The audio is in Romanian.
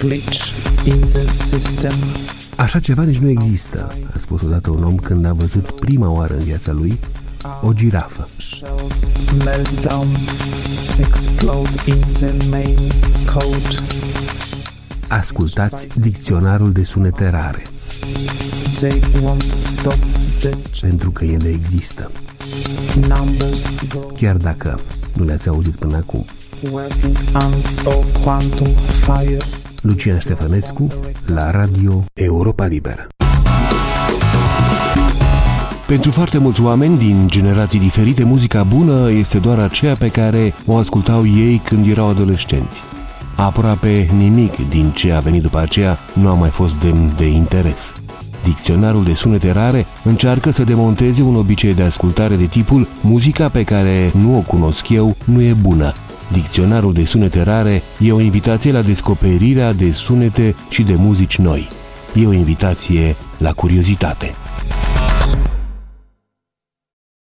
glitch in the system. Așa ceva nici nu există, a spus odată un om când a văzut prima oară în viața lui o girafă. Shells melt down, explode in the main code. Ascultați dicționarul de sunete rare, They won't stop the pentru că ele există, numbers grow. chiar dacă nu le-ați auzit până acum. Working ants or quantum fires. Lucian Ștefănescu, la Radio Europa Liberă. Pentru foarte mulți oameni din generații diferite, muzica bună este doar aceea pe care o ascultau ei când erau adolescenți. Aproape nimic din ce a venit după aceea nu a mai fost demn de interes. Dicționarul de sunete rare încearcă să demonteze un obicei de ascultare de tipul muzica pe care nu o cunosc eu nu e bună. Dicționarul de sunete rare e o invitație la descoperirea de sunete și de muzici noi. E o invitație la curiozitate.